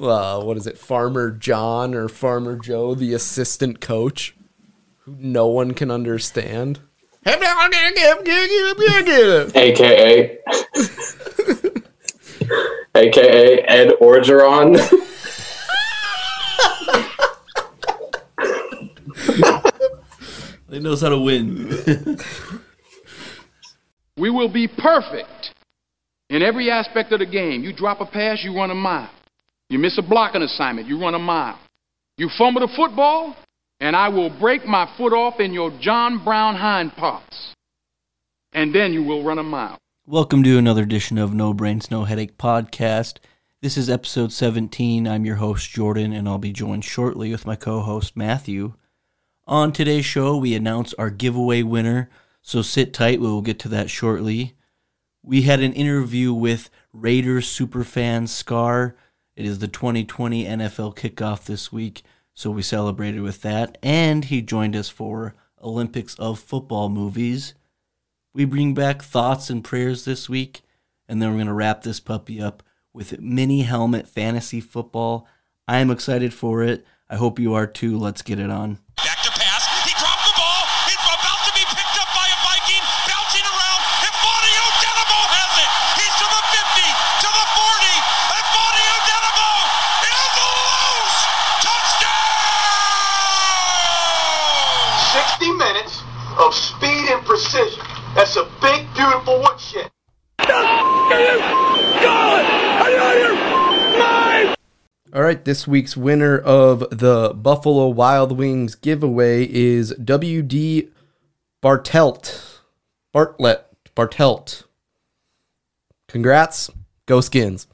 uh, what is it, Farmer John or Farmer Joe, the assistant coach, who no one can understand. AKA. AKA Ed Orgeron. He knows how to win. We will be perfect in every aspect of the game. You drop a pass, you run a mile. You miss a blocking assignment, you run a mile. You fumble the football, and I will break my foot off in your John Brown hind parts. And then you will run a mile. Welcome to another edition of No Brains, No Headache podcast. This is episode 17. I'm your host, Jordan, and I'll be joined shortly with my co host, Matthew. On today's show, we announce our giveaway winner, so sit tight, we will get to that shortly. We had an interview with Raiders superfan Scar. It is the 2020 NFL kickoff this week, so we celebrated with that. And he joined us for Olympics of Football movies. We bring back thoughts and prayers this week, and then we're going to wrap this puppy up with mini helmet fantasy football. I am excited for it. I hope you are too. Let's get it on. Back to pass. He dropped the ball. He's about to be picked up by a Viking. Bouncing around. And Fonio Denabo has it. He's to the 50, to the 40. And Fonio Denabo is loose. Touchdown! 60 minutes of speed and precision. That's a big, beautiful woodshed. All right, this week's winner of the Buffalo Wild Wings giveaway is WD Bartelt. Bartlett. Bartelt. Congrats. Go Skins.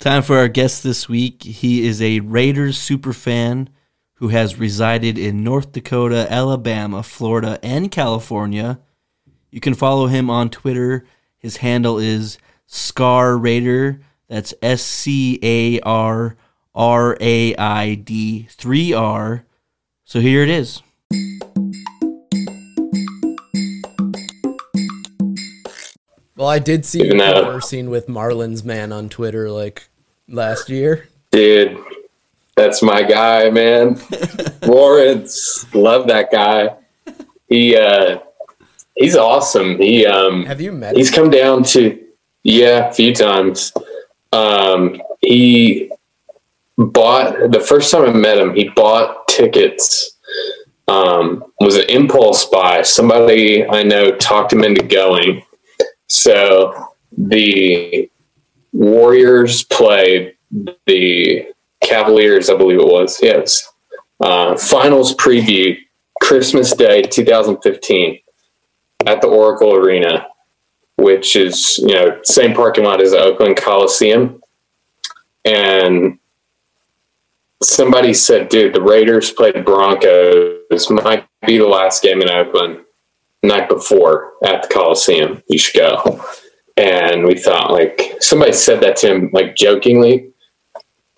Time for our guest this week. He is a Raiders superfan who has resided in North Dakota, Alabama, Florida, and California. You can follow him on Twitter. His handle is Scar Raider. That's S C A R R A I D 3R. So here it is. Well, I did see you Even though- conversing with Marlins man on Twitter like last year. Dude, that's my guy, man. Lawrence, love that guy. He uh he's awesome. He um Have you met he's him? come down to yeah, a few times. Um he bought the first time I met him, he bought tickets. Um was an impulse buy. Somebody I know talked him into going. So the Warriors played the Cavaliers, I believe it was. Yes. Uh, finals preview, Christmas Day 2015 at the Oracle Arena, which is, you know, same parking lot as the Oakland Coliseum. And somebody said, dude, the Raiders played Broncos. Might be the last game in Oakland night before at the Coliseum. You should go. And we thought, like, somebody said that to him, like, jokingly.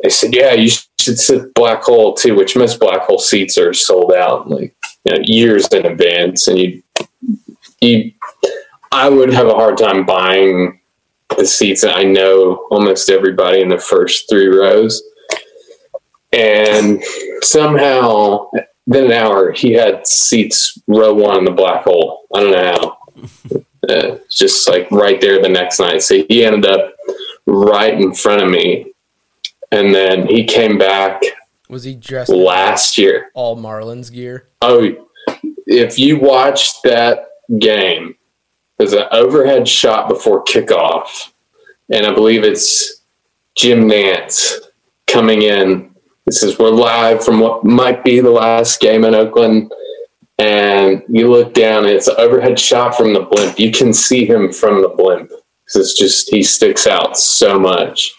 They said, yeah, you should sit Black Hole too, which most Black Hole seats are sold out, like, you know, years in advance. And you, you, I would have a hard time buying the seats. That I know almost everybody in the first three rows. And somehow, within an hour, he had seats row one in the black hole. I don't know how. Uh, just like right there the next night. So he ended up right in front of me. And then he came back Was he dressed last year. all Marlins gear? Oh, if you watched that game, there's an overhead shot before kickoff, and I believe it's Jim Nantz coming in. This is we're live from what might be the last game in Oakland, and you look down, and it's an overhead shot from the blimp. You can see him from the blimp 'cause it's just he sticks out so much.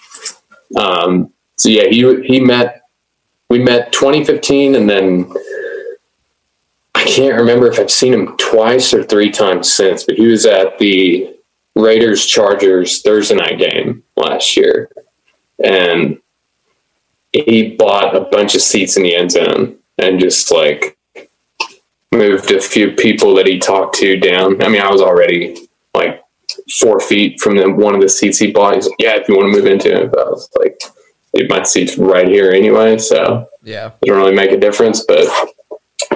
Um, so yeah, he he met we met 2015, and then I can't remember if I've seen him twice or three times since, but he was at the Raiders Chargers Thursday night game last year. And he bought a bunch of seats in the end zone and just like moved a few people that he talked to down. I mean, I was already like four feet from the, one of the seats he bought. He's like, Yeah, if you want to move into it. But I was like, dude, my seat's right here anyway, so Yeah. it doesn't really make a difference. But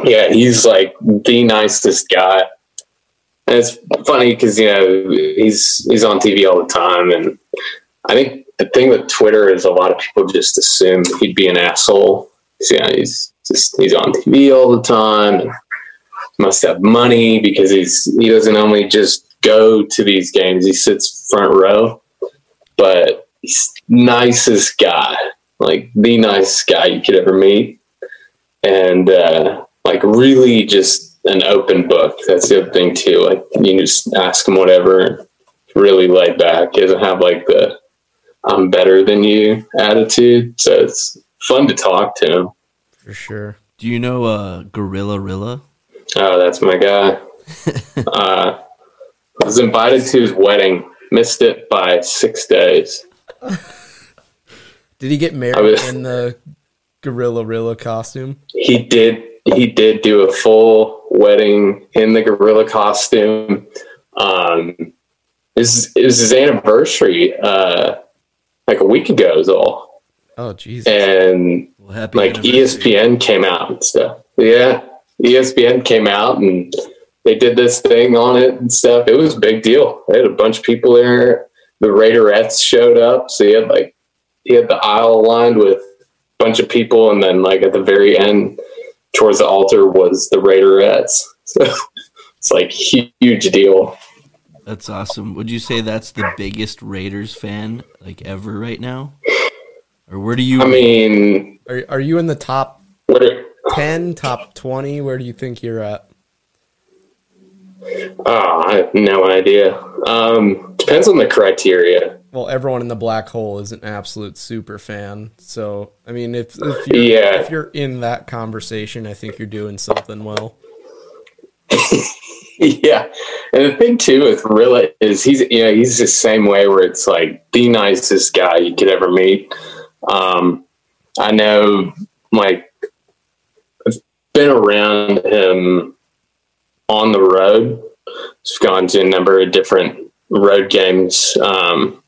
yeah, he's like the nicest guy. And it's funny because you know he's he's on TV all the time, and I think the thing with Twitter is a lot of people just assume he'd be an asshole. 'Cause, Yeah, he's just he's on TV all the time. And must have money because he's he doesn't only just go to these games; he sits front row. But he's nicest guy, like the nicest guy you could ever meet, and uh, like really just an open book. That's the other thing too. Like you just ask him whatever. Really laid back. He doesn't have like the "I'm better than you" attitude. So it's fun to talk to him. For sure. Do you know uh, Gorilla Rilla? Oh, that's my guy. uh, I was invited to his wedding. Missed it by six days. Did he get married was- in the Gorilla Rilla costume? He did. He did do a full wedding in the gorilla costume. Um, it was, it was his anniversary, uh, like a week ago, is all. Oh, Jesus. And Well, happy like. ESPN came out and stuff. Yeah, ESPN came out and they did this thing on it and stuff. It was a big deal. They had a bunch of people there. The Raiderettes showed up, so he had like he had the aisle lined with a bunch of people, and then like at the very end, towards the altar was the Raiderettes. So it's like huge deal. That's awesome. Would you say that's the biggest Raiders fan like ever right now? Or where do you? I mean, Are, are you in the top what? Are, 10, top 20? Where do you think you're at? oh, I have no idea. Um, depends on the criteria. Well, everyone in the black hole is an absolute super fan. So, I mean, if, if, you're, Yeah. if you're in that conversation, I think you're doing something well. yeah, and the thing too with Rilla is he's you know he's the same way where it's like the nicest guy you could ever meet. Um, I know, like, I've been around him on the road. Just gone to a number of different road games. Um,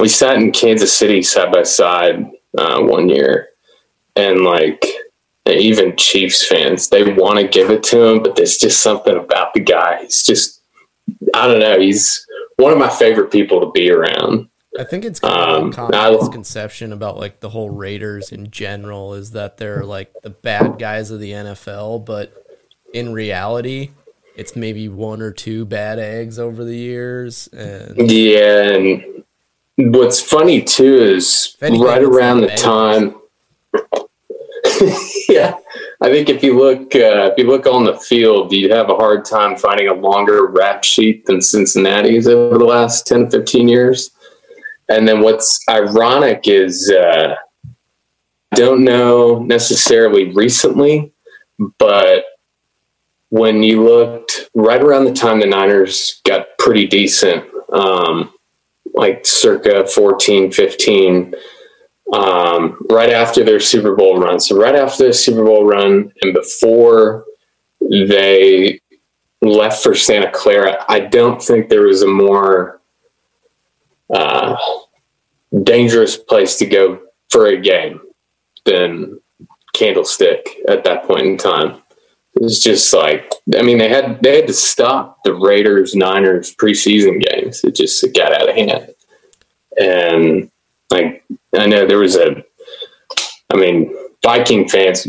we sat in Kansas City side by side uh, one year, and like even Chiefs fans, they want to give it to him, but there's just something about the guy. He's just, I don't know. He's one of my favorite people to be around. I think it's kind of Um, a common I- misconception about like the whole Raiders in general is that they're like the bad guys of the NFL, but in reality, it's maybe one or two bad eggs over the years, and Yeah, and what's funny too is right around the time. yeah, I think if you look uh, if you look on the field, you'd have a hard time finding a longer rap sheet than Cincinnati's over the last 10, 15 years. And then what's ironic is uh, I don't know necessarily recently, but when you looked right around the time the Niners got pretty decent, um, like circa 14, 15, um, right after their Super Bowl run. So, right after the Super Bowl run and before they left for Santa Clara, I don't think there was a more uh, dangerous place to go for a game than Candlestick at that point in time. It was just like I mean they had they had to stop the Raiders Niners preseason games. It just it got out of hand. And like I know there was a I mean Viking fans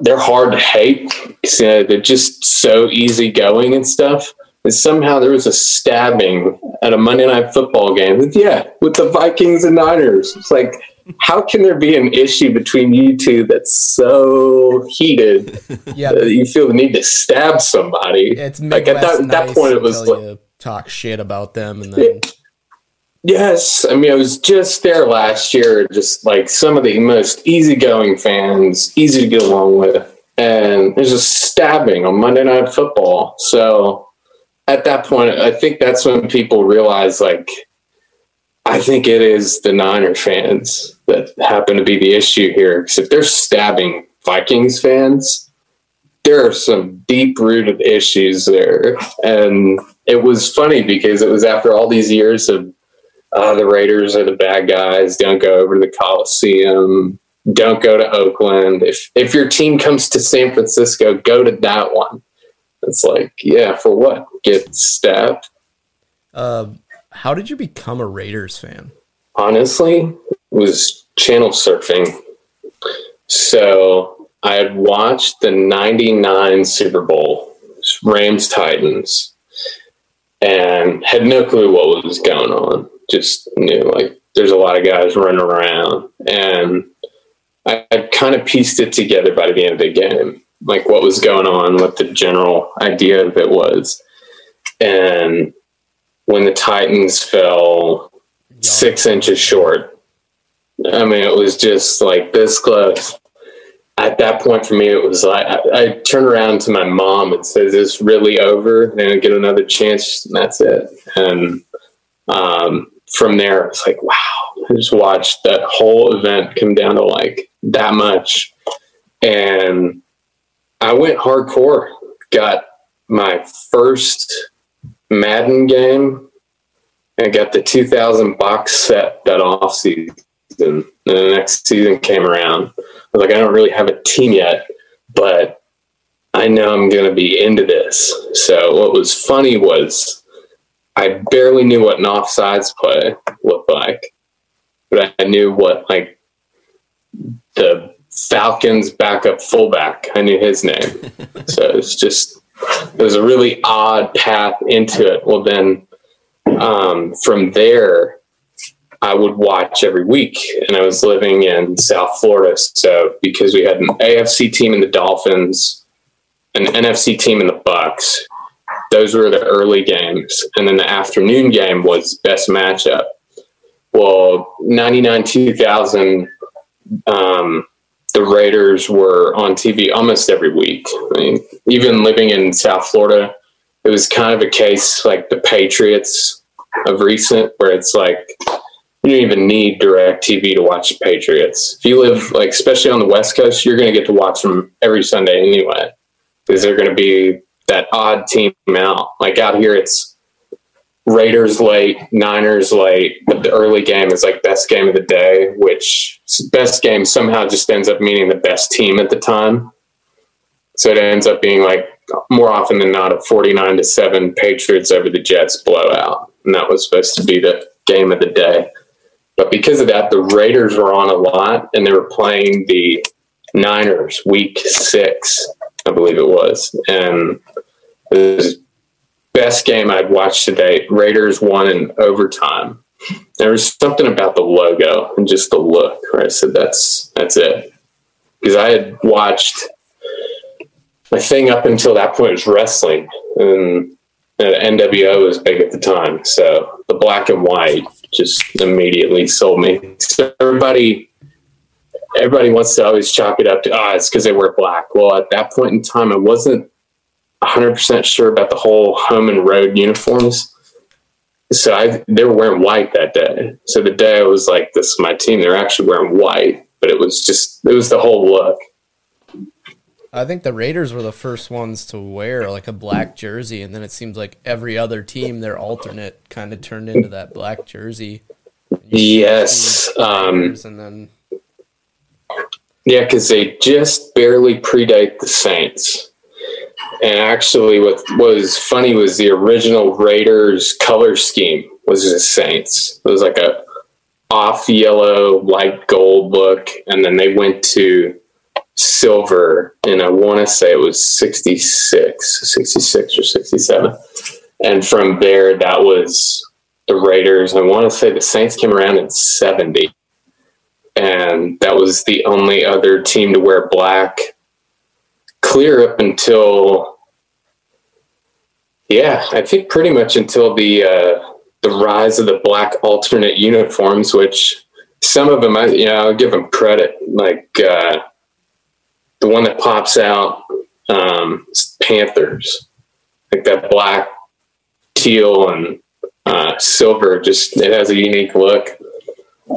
they're hard to hate. you know, they're just so easygoing and stuff. And somehow there was a stabbing at a Monday night football game. Yeah, with the Vikings and Niners. It's like, how can there be an issue between you two that's so heated yeah, that you feel the need to stab somebody? it's like at Midwest that, that nice point, it was like, talk shit about them, and then Yes, I mean I was just there last year, just like some of the most easygoing fans, easy to get along with, and there's a stabbing on Monday Night Football. So at that point, I think that's when people realize, like, I think it is the Niner fans that happen to be the issue here. Because if they're stabbing Vikings fans, there are some deep rooted issues there, and it was funny because it was after all these years of uh, the Raiders are the bad guys. Don't go over to the Coliseum. Don't go to Oakland. If if your team comes to San Francisco, go to that one. It's like, yeah, for what? Get stabbed? Uh, how did you become a Raiders fan? Honestly, was channel surfing. So I had watched the 99 Super Bowl, Rams Titans, and had no clue what was going on. Just knew like there's a lot of guys running around. And I, I kind of pieced it together by the end of the game, like what was going on, what the general idea of it was. And when the Titans fell six inches short, I mean, it was just like this close. At that point, for me, it was like I, I turned around to my mom and said, "Is this really over?" And I get another chance, and that's it. And um, from there, it's like, wow! I just watched that whole event come down to like that much, and I went hardcore. Got my first Madden game and got the 2000 box set that off season. And the next season came around. I was like, I don't really have a team yet, but I know I'm going to be into this. So what was funny was I barely knew what an offsides play looked like, but I knew what like the Falcons backup fullback. I knew his name. so it's just it was a really odd path into it. Well, then um, from there, I would watch every week, and I was living in South Florida. So because we had an AFC team in the Dolphins, an NFC team in the Bucs, those were the early games, and then the afternoon game was best matchup. Well, ninety nine two thousand. Um, the Raiders were on TV almost every week. I mean, even living in South Florida, it was kind of a case like the Patriots of recent, where it's like you don't even need direct TV to watch the Patriots. If you live like, especially on the West Coast, you're going to get to watch them every Sunday anyway, because they're going to be that odd team out. Like out here, it's Raiders late, Niners late, but the early game is like best game of the day, which best game somehow just ends up meaning the best team at the time. So it ends up being like more often than not a 49 to 7 Patriots over the Jets blowout. And that was supposed to be the game of the day. But because of that, the Raiders were on a lot and they were playing the Niners week six, I believe it was. And it was best game I'd watched today. Raiders won in overtime. There was something about the logo and just the look where I said, that's, that's it. Because I had watched my thing up until that point was wrestling and NWO was big at the time. So the black and white just immediately sold me. So everybody, everybody wants to always chalk it up to, ah, oh, it's because they wear black. Well, at that point in time, it wasn't 100% sure about the whole home and road uniforms. So I, they were wearing white that day. So the day I was like, this is my team, they're actually wearing white, but it was just, it was the whole look. I think the Raiders were the first ones to wear like a black jersey, and then it seems like every other team, their alternate, kind of turned into that black jersey. Yes, um, and then yeah, because they just barely predate the Saints. And actually, what was funny was the original Raiders color scheme was the Saints. It was like a off yellow, light gold look, and then they went to silver, and I want to say it was 66, 66 or 67. And from there, that was the Raiders. I want to say the Saints came around in 70. And that was the only other team to wear black clear up until yeah, I think pretty much until the uh, the rise of the black alternate uniforms, which some of them, I, you know, I'll give them credit. Like uh, the one that pops out, um, Panthers, like that black, teal, and uh, silver. Just it has a unique look.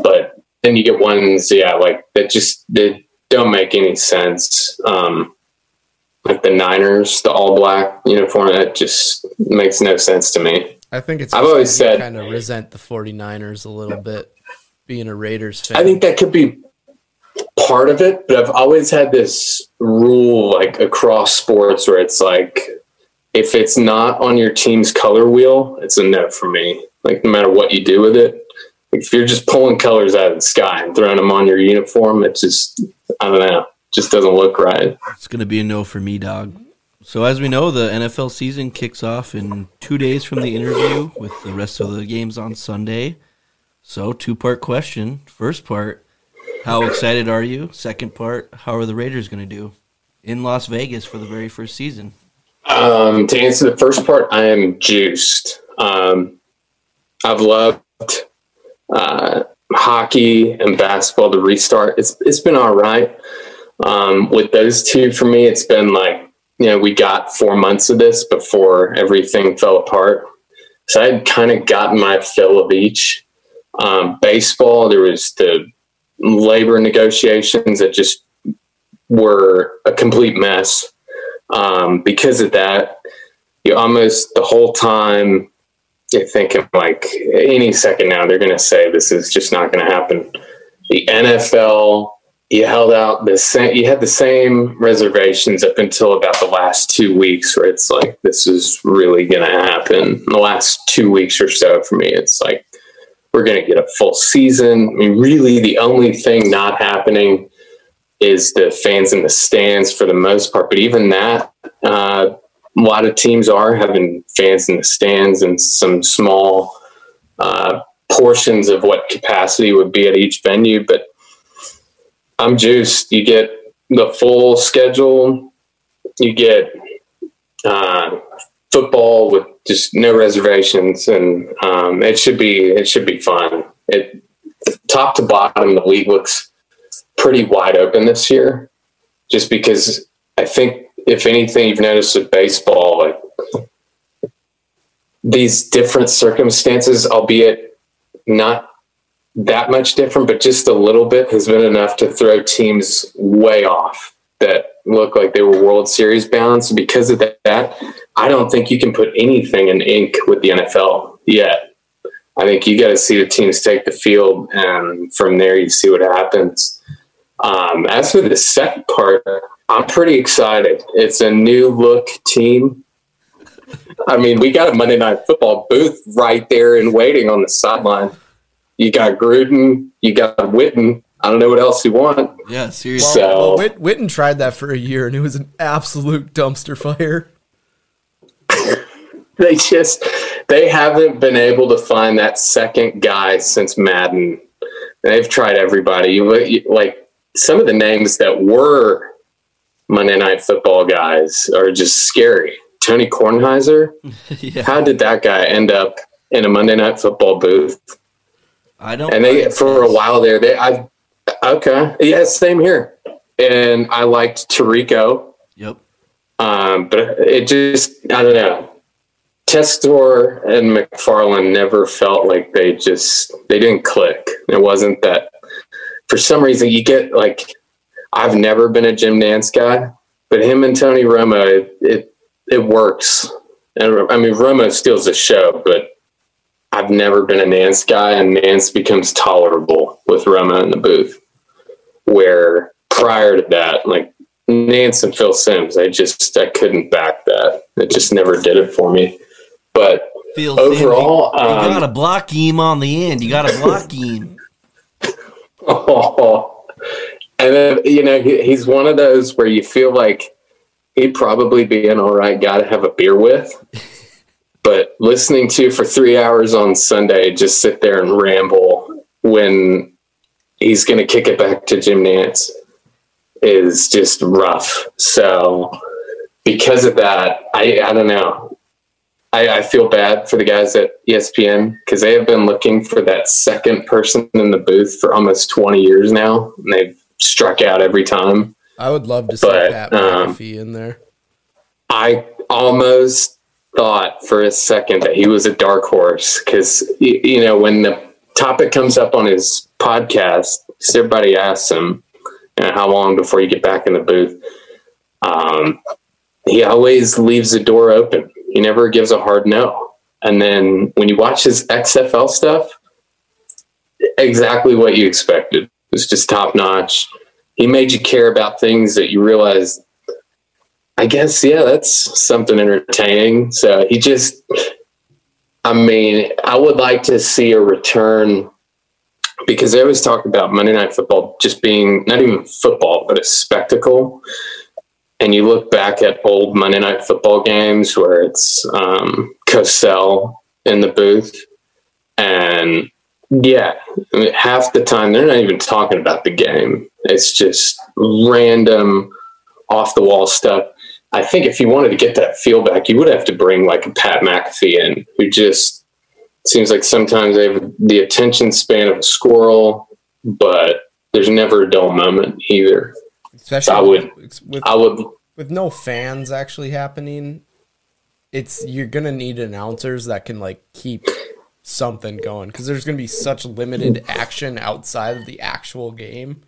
But then you get ones, yeah, like that just they don't make any sense. Um, like the Niners, the all black uniform, that just makes no sense to me. I think it's I've always said- kind of resent the 49ers a little bit being a Raiders fan. I think that could be part of it, but I've always had this rule like across sports where it's like if it's not on your team's color wheel, it's a no for me. Like no matter what you do with it. If you're just pulling colors out of the sky and throwing them on your uniform, it just I don't know, just doesn't look right. It's going to be a no for me, dog. So, as we know, the NFL season kicks off in two days from the interview, with the rest of the games on Sunday. So, two part question. First part, how excited are you? Second part, how are the Raiders going to do in Las Vegas for the very first season? Um, to answer the first part, I am juiced. Um, I've loved uh, hockey and basketball to restart. It's it's been all right. Um, with those two, for me, it's been like you know we got four months of this before everything fell apart. So I had kind of gotten my fill of each. Um, baseball, there was the labor negotiations that just were a complete mess. Um, because of that, you almost the whole time you're thinking like any second now they're going to say this is just not going to happen. The NFL, you held out the same, you had the same reservations up until about the last two weeks where it's like this is really going to happen. the last two weeks or so for me, it's like we're going to get a full season. I mean, really, the only thing not happening is the fans in the stands for the most part. But even that, uh, a lot of teams are having fans in the stands and some small uh, portions of what capacity would be at each venue. But I'm juiced. You get the full schedule. You get uh, football with just no reservations, and um, it should be it should be fun. It top to bottom, the league looks pretty wide open this year, just because I think if anything you've noticed with baseball, like these different circumstances, albeit not that much different, but just a little bit has been enough to throw teams way off that look like they were World Series bound. So because of that, I don't think you can put anything in ink with the NFL yet. I think you got to see the teams take the field, and from there you see what happens. Um, as for the second part, I'm pretty excited. It's a new look team. I mean, we got a Monday Night Football booth right there and waiting on the sideline. You got Gruden, you got Witten. I don't know what else you want. Yeah, seriously. So- well, Whit- Witten tried that for a year, and it was an absolute dumpster fire. They just they haven't been able to find that second guy since Madden. They've tried everybody. You, you- like some of the names that were Monday Night Football guys are just scary. Tony Kornheiser. yeah, How did that guy end up in a Monday Night Football booth? I don't. And they for a while there, they I okay, yeah, same here. And I liked Tirico, Yep. um, but it just I don't know. Tessitore and McFarland never felt like they just they didn't click. It wasn't that for some reason you get like I've never been a Jim Nantz guy, but him and Tony Romo it it, it works. And I mean Romo steals the show, but I've never been a Nantz guy, and Nantz becomes tolerable with Romo in the booth. Where prior to that, like Nantz and Phil Simms, I just I couldn't back that. It just never did it for me. But Phil Simms, overall, you, you um, got to block him on the end. You got to block him. and then you know he, he's one of those where you feel like he'd probably be an all right guy to have a beer with. But listening to for three hours on Sunday, just sit there and ramble when he's going to kick it back to Jim Nantz is just rough. So because of that, I I don't know. I, I feel bad for the guys at ESPN because they have been looking for that second person in the booth for almost 20 years now, and they've struck out every time. I would love to see But, Pat um, in there. I almost thought for a second that he was a dark horse because you, know when the topic comes up on his podcast, everybody asks him, you know, "How long before you get back in the booth?" Um, he always leaves the door open. He never gives a hard no. And then when you watch his XFL stuff, exactly what you expected. It was just top notch. He made you care about things that you realize. I guess yeah, that's something entertaining. So he just, I mean, I would like to see a return because they always talk about Monday Night Football just being not even football, but a spectacle. And you look back at old Monday Night Football games where it's um, Cosell in the booth, and yeah, I mean, half the time they're not even talking about the game. It's just random, off the wall stuff. I think if you wanted to get that feel back, you would have to bring like a Pat McAfee in, who just seems like sometimes they have the attention span of a squirrel, but there's never a dull moment either. Especially I would- with, I would, with no fans actually happening. It's you're gonna need announcers that can like keep something going because there's gonna be such limited action outside of the actual game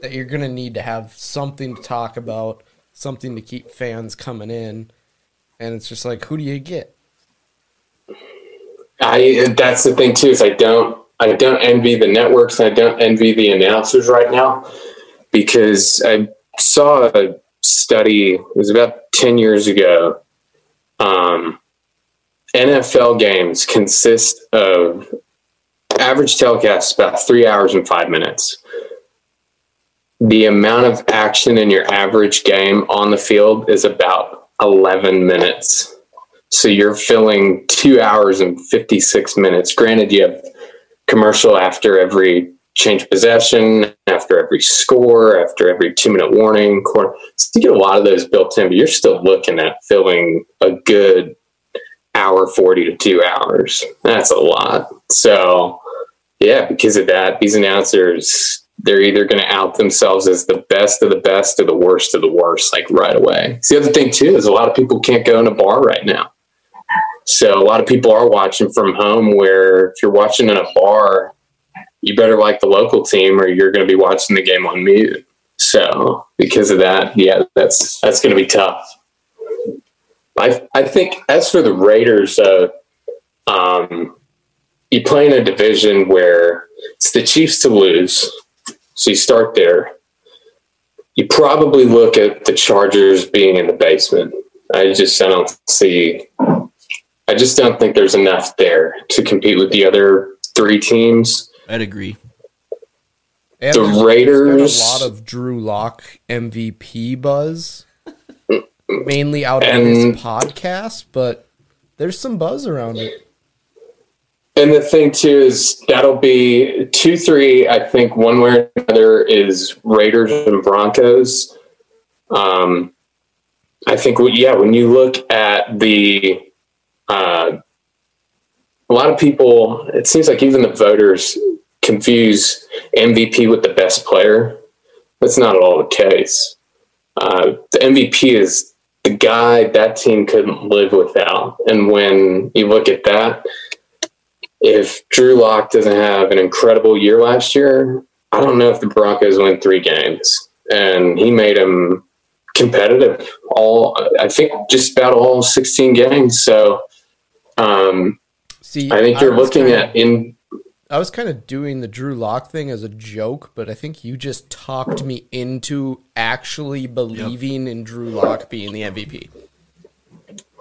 that you're gonna need to have something to talk about, something to keep fans coming in, and it's just like who do you get? I that's the thing too is I don't I don't envy the networks and I don't envy the announcers right now because I saw a study it was about ten years ago. Um, NFL games consist of average telecasts about three hours and five minutes. The amount of action in your average game on the field is about eleven minutes. So you're filling two hours and 56 minutes. Granted, you have commercial after every change of possession, after every score, after every two minute warning. So you get a lot of those built in, but you're still looking at filling a good hour 40 to two hours. That's a lot. So, yeah, because of that, these announcers, they're either going to out themselves as the best of the best or the worst of the worst, like right away. The other thing, too, is a lot of people can't go in a bar right now. So a lot of people are watching from home where if you're watching in a bar, you better like the local team or you're going to be watching the game on mute. So because of that, yeah, that's that's going to be tough. I I think as for the Raiders, uh, um, you play in a division where it's the Chiefs to lose, so you start there. You probably look at the Chargers being in the basement. I just I don't see. I just don't think there's enough there to compete with the other three teams. I'd agree. And The there's- there's Raiders- been a lot of Drew Lock MVP buzz, mainly out of And- his podcast, but there's some buzz around it. And the thing too is that'll be two, three. I think one way or another is Raiders and Broncos. Um, I think, yeah, when you look at the, uh, a lot of people, it seems like even the voters confuse MVP with the best player. That's not at all the case. Uh, the MVP is the guy that team couldn't live without. And when you look at that, if Drew Lock doesn't have an incredible year last year, I don't know if the Broncos win three games. And he made them competitive all, I think, just about all 16 games. So um, See, I think you're was looking kinda- at in. I was kind of doing the Drew Lock thing as a joke, but I think you just talked me into actually believing in Drew Lock being the MVP.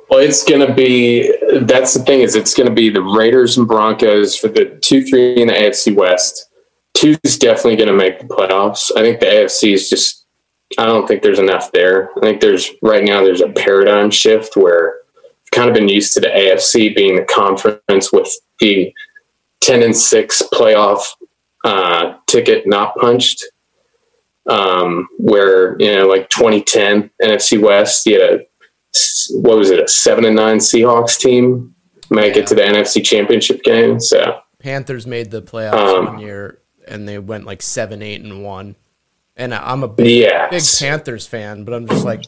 Well, it's going to be. That's the thing is, it's going to be the Raiders and Broncos for the two, three in the AFC West. Two's definitely going to make the playoffs. I think the AFC is just. I don't think there's enough there. I think there's right now there's a paradigm shift where I've kind of been used to the AFC being the conference with the ten and six playoff uh, ticket not punched. Um, where you know, like 2010 NFC West, you had a what was it, a seven and nine Seahawks team make it to the NFC Championship game. So Panthers made the playoffs Um, one year, and they went like seven, eight, and one. And I'm a big, yeah, big Panthers fan, but I'm just like,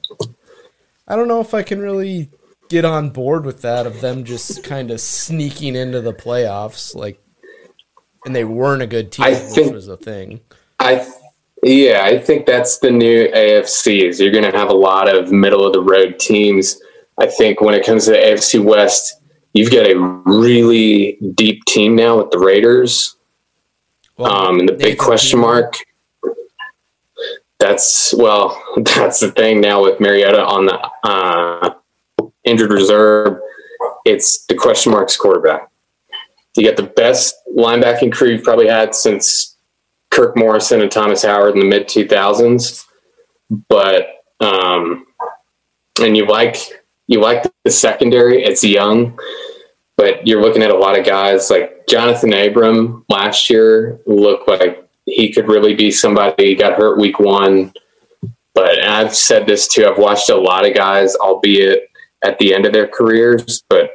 I don't know if I can really get on board with that of them just kind of sneaking into the playoffs, like, and they weren't a good team, I which think- was a thing. I yeah, I think that's the new AFC. Is you're going to have a lot of middle of the road teams. I think when it comes to the AFC West, you've got a really deep team now with the Raiders. Well, Um, and the big question mark. That's well, that's the thing now with Mariota on the uh, injured reserve. It's the question marks quarterback. You got the best linebacking crew you've probably had since Kirk Morrison and Thomas Howard in the mid two thousands, but um, and you like you like the secondary. It's young, but you're looking at a lot of guys like Jonathan Abram last year looked like he could really be somebody. He got hurt week one, but I've said this too. I've watched a lot of guys, albeit at the end of their careers, but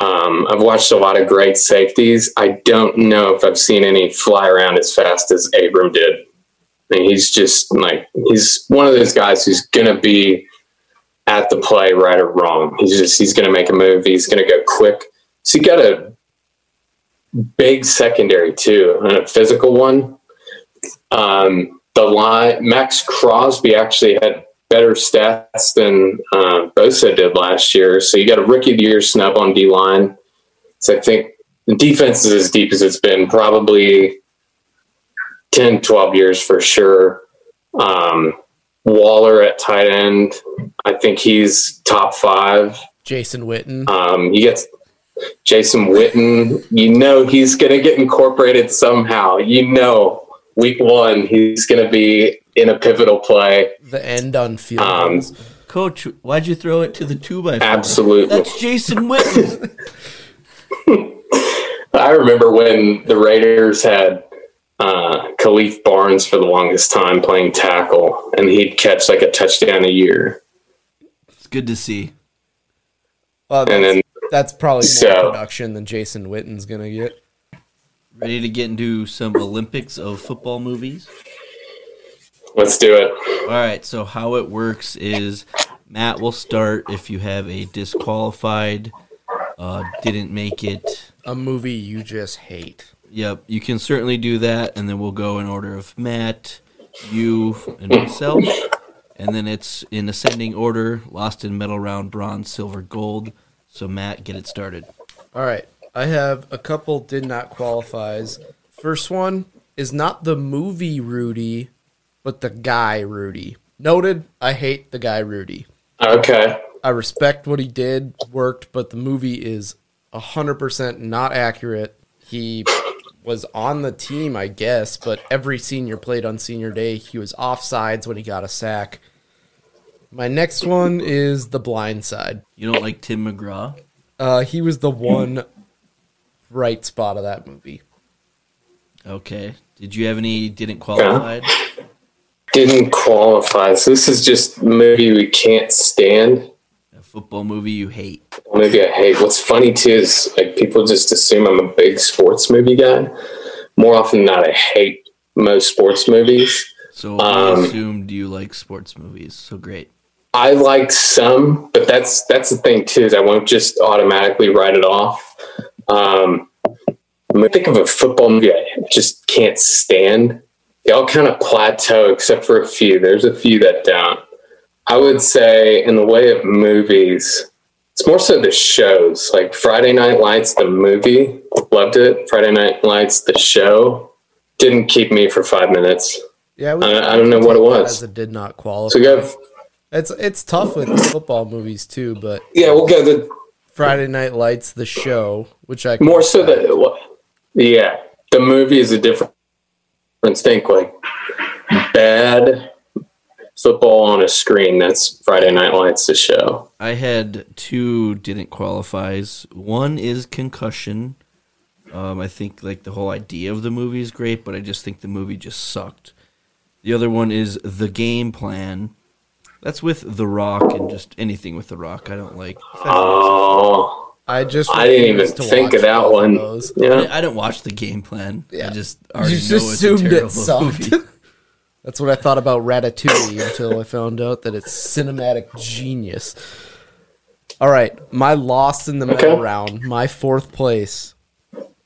um, I've watched a lot of great safeties. I don't know if I've seen any fly around as fast as Abram did. I mean, he's just like he's one of those guys who's gonna be at the play, right or wrong. He's just he's gonna make a move. He's gonna go quick. So you got a big secondary too, and a physical one. Um, the line Maxx Crosby actually had better stats than uh, Bosa did last year. So you got a rookie of the year snub on D line. So I think the defense is as deep as it's been probably 10, 12 years for sure. Um, Waller at tight end. I think he's top five. Jason Witten. Um, you get Jason Witten. You know he's going to get incorporated somehow. You know, week one he's going to be in a pivotal play. The end on field Um, goals. Coach, why'd you throw it to the two by four? Absolutely. That's Jason Witten. I remember when the Raiders had uh, Khalif Barnes for the longest time playing tackle, and he'd catch like a touchdown a year. it's good to see. Well, And that's, then that's probably more so- production than Jason Witten's gonna get. Ready to get into some Olympics of football movies? Let's do it. All right, so how it works is Matt will start if you have a disqualified, uh, didn't make it. A movie you just hate. Yep, you can certainly do that, and then we'll go in order of Matt, you, and myself. And then it's in ascending order lost in metal round, bronze, silver, gold. So, Matt, get it started. All right, I have a couple did not qualifies. First one is not the movie Rudy, but the guy Rudy. Noted, I hate the guy Rudy. Okay. I respect what he did, worked, but the movie is 100% not accurate. He was on the team, I guess, but every senior played on senior day. He was offsides when he got a sack. My next one is The Blind Side. You don't like Tim McGraw? Uh, he was the one bright spot of that movie. Okay. Did you have any didn't qualified? Didn't qualify. So this is just a movie we can't stand. A football movie you hate? Movie I hate. What's funny too is like people just assume I'm a big sports movie guy. More often than not, I hate most sports movies. So Um, I assumed you like sports movies. So great. I like some, but that's that's the thing too is I won't just automatically write it off. Um, I'm think of a football movie I just can't stand. They all kind of plateau except for a few. There's a few that don't. I would say in the way of movies, it's more so the shows. Like Friday Night Lights, the movie, loved it. Friday Night Lights, the show, didn't keep me for five minutes. Yeah, we- I- I don't know what it was. As it did not qualify. So we go. It's it's tough with football movies too, but Yeah, we'll go the Friday Night Lights, the show, which I more so that yeah the movie is a different thing like bad football on a screen that's friday night lights the show I had two didn't qualifies. One is concussion. Um, I think like the whole idea of the movie is great, but I just think the movie just sucked. The other one is the game plan. That's with The Rock and just anything with The Rock. I don't like. oh I just i didn't even think of that both one those. I, yeah didn't, I didn't watch the game plan. Yeah. I just already You just know it's a assumed it sucked. movie. That's what I thought about Ratatouille until I found out that it's cinematic genius. All right, my loss in the middle Okay. round, my fourth place.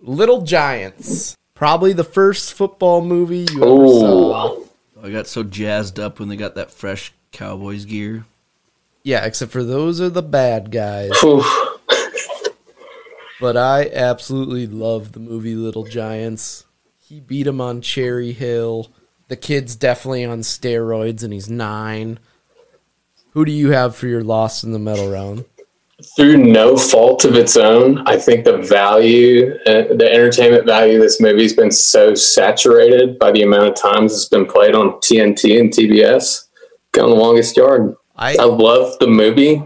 Little Giants. Probably the first football movie you ever saw. I got so jazzed up when they got that fresh Cowboys gear. Yeah, except for those are the bad guys. Oof. But I absolutely love the movie Little Giants. He beat him on Cherry Hill. The kid's definitely on steroids and he's nine. Who do you have for your loss in the medal round? through no fault of its own, I think the value, uh, the entertainment value of this movie's been so saturated by the amount of times it's been played on TNT and TBS. Gone the longest yard. I I love the movie,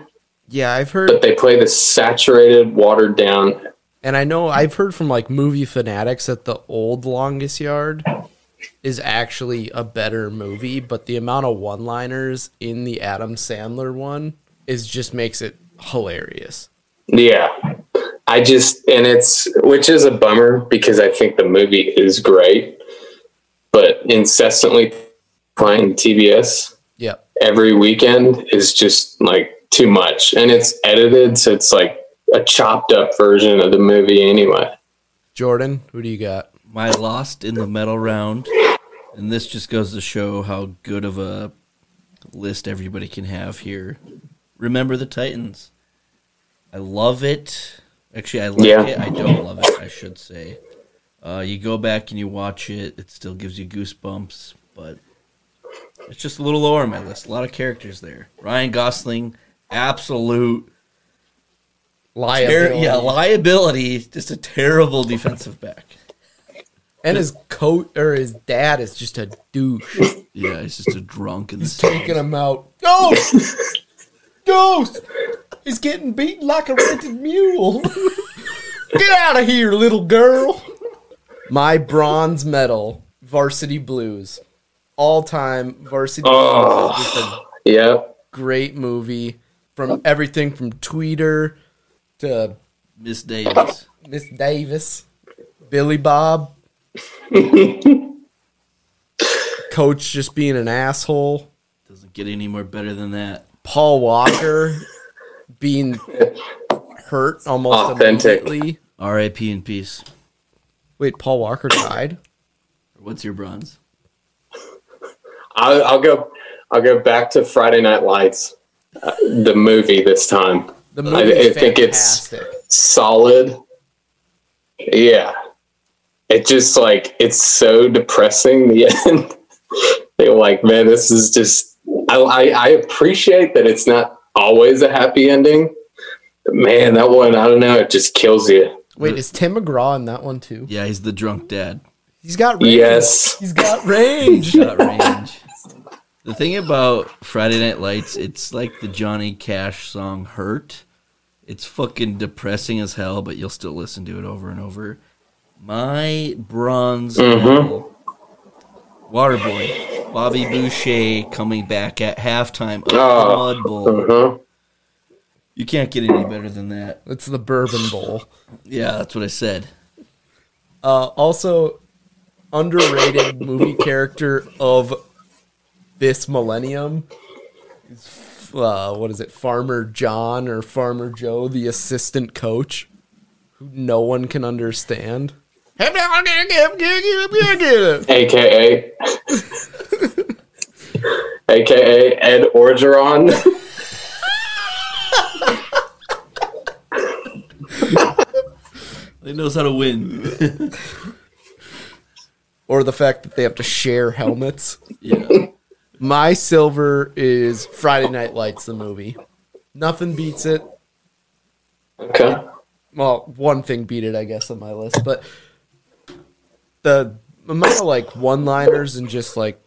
yeah, I've heard. but they play this saturated, watered down. and I know I've heard from like movie fanatics that the old Longest Yard is actually a better movie, but the amount of one-liners in the Adam Sandler one is just makes it hilarious. Yeah. I just, and it's, which is a bummer because I think the movie is great, but incessantly playing TBS Yep. every weekend is just like too much. And it's edited, so it's like a chopped up version of the movie anyway. Jordan, who do you got? My lost in the medal round, and this just goes to show how good of a list everybody can have here. Remember the Titans. I love it. Actually, I like Yeah. it. I don't love it. I should say. Uh, you go back and you watch it. It still gives you goosebumps, but it's just a little lower on my list. A lot of characters there. Ryan Gosling, absolute ter- Liability. yeah liability. Just a terrible defensive back. and his coat or his dad is just a douche. Yeah, he's just a drunk and He's taking him out. Ghost! Ghost! He's getting beaten like a rented mule. Get out of here, little girl. My bronze medal, Varsity Blues. All time Varsity Oh. Blues ah, just a Yeah. great movie. From everything from Tweeder to Miss Davis. Miss Davis, Billy Bob, Coach just being an asshole. Doesn't get any more better than that. Paul Walker being hurt almost Authentic. immediately. R.I.P. in peace. Wait, Paul Walker died? What's your bronze? I'll, I'll go. I'll go back to Friday Night Lights, uh, the movie this time. The I- movie I think it's- fantastic. Solid. Yeah. It just like it's so depressing. The end. They're like, man, this is just. I, I I appreciate that it's not always a happy ending. But man, that one, I don't know, it just kills you. Wait, is Tim McGraw in that one too? Yeah, he's the drunk dad. He's got range. Yes. He's got range. Got range. The thing about Friday Night Lights, it's like the Johnny Cash song "Hurt." It's fucking depressing as hell, but you'll still listen to it over and over. My bronze medal, Waterboy, Bobby Boucher coming back at halftime of Oh. the Mud Bowl. Uh-huh. You can't get any better than that. It's the Bourbon Bowl. Yeah, that's what I said. Uh, also, underrated movie character of this millennium is uh, what is it, Farmer John or Farmer Joe, the assistant coach, who no one can understand. AKA. AKA Ed Orgeron. He knows how to win. Or the fact that they have to share helmets. yeah. My silver is Friday Night Lights, the movie. Nothing beats it. Okay. well, one thing beat it, I guess, on my list, but the amount of like one-liners and just like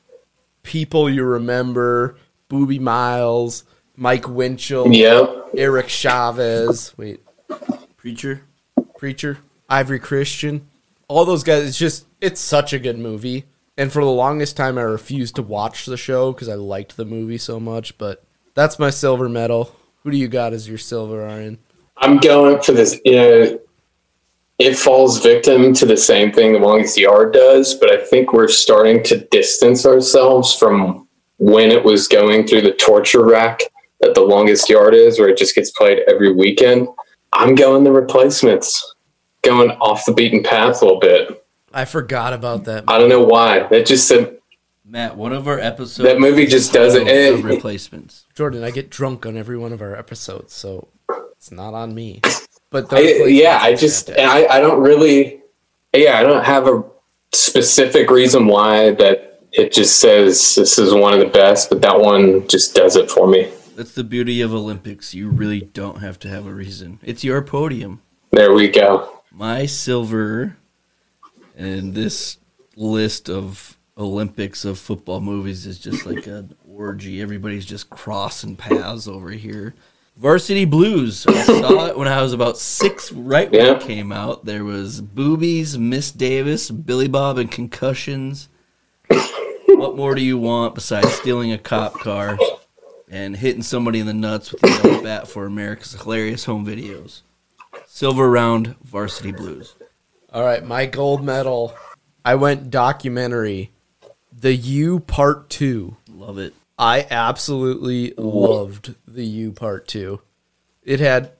people you remember: Boobie Miles, Mike Winchell, Yep. Eric Chavez, wait, Preacher. Preacher, Ivory Christian, all those guys. It's just it's such a good movie, and for the longest time, I refused to watch the show because I liked the movie so much. But that's my silver medal. Who do you got as your silver, Ryan? I'm going for this. You know, it falls victim to the same thing the longest yard does, but I think we're starting to distance ourselves from when it was going through the torture rack that the longest yard is, where it just gets played every weekend. I'm going the replacements, going off the beaten path a little bit. I forgot about that. I don't know why. That just said Matt, one of our episodes. That movie just doesn't- end. Replacements. Jordan, I get drunk on every one of our episodes, so it's not on me. But I, yeah, I just and I, I don't really yeah, I don't have a specific reason why that it just says this is one of the best, but that one just does it for me. That's the beauty of Olympics. You really don't have to have a reason. It's your podium. There we go. My silver and this list of Olympics of football movies is just like an orgy. Everybody's just crossing paths over here. Varsity Blues. I saw it when I was about six, right when it came out. There was boobies, Miss Davis, Billy Bob, and concussions. what more do you want besides stealing a cop car and hitting somebody in the nuts with a yellow bat for America's hilarious home videos? Silver round Varsity Blues. All right, my gold medal. I went documentary. The U Part 2. Love it. I absolutely loved the U Part 2. It had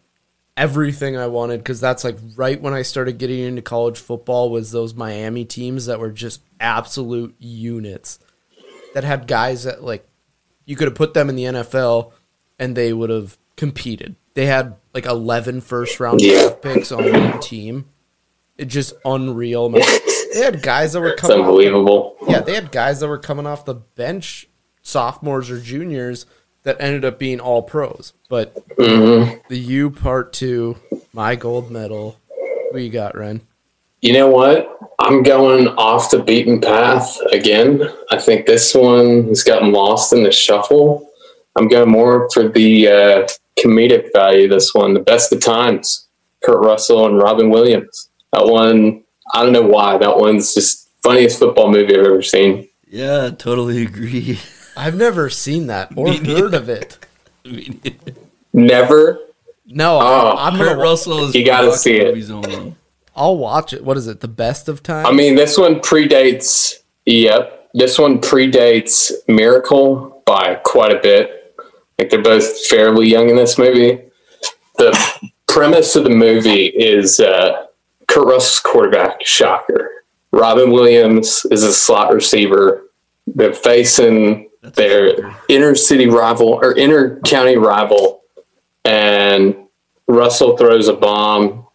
everything I wanted cuz that's like right when I started getting into college football was those Miami teams that were just absolute units. That had guys that like you could have put them in the NFL and they would have competed. They had like 11 first round draft picks on one team. It just unreal. man. They had guys that were It's coming off the unbelievable. yeah, they had guys that were coming off the bench, sophomores or juniors, that ended up being all pros. But hmm the U part two, my gold medal. Who you got, Ren? You know what? I'm going off the beaten path again. I think this one has gotten lost in the shuffle. I'm going more for the uh, comedic value. This one, the best of times, Kurt Russell and Robin Williams. That one, I don't know why. That one's just funniest football movie I've ever seen. Yeah, totally agree. I've never seen that or heard of it. Never. No, Oh, I, I'm Kurt gonna. Russell is You gotta for see it. movies only. I'll watch it. What is it? The best of times. I mean, this one predates. Yep, this one predates Miracle by quite a bit. Like they're both fairly young in this movie. The premise of the movie is uh, Kurt Russell's quarterback. Shocker. Robin Williams is a slot receiver. They're facing That's their inner city rival or inner county rival, and Russell throws a bomb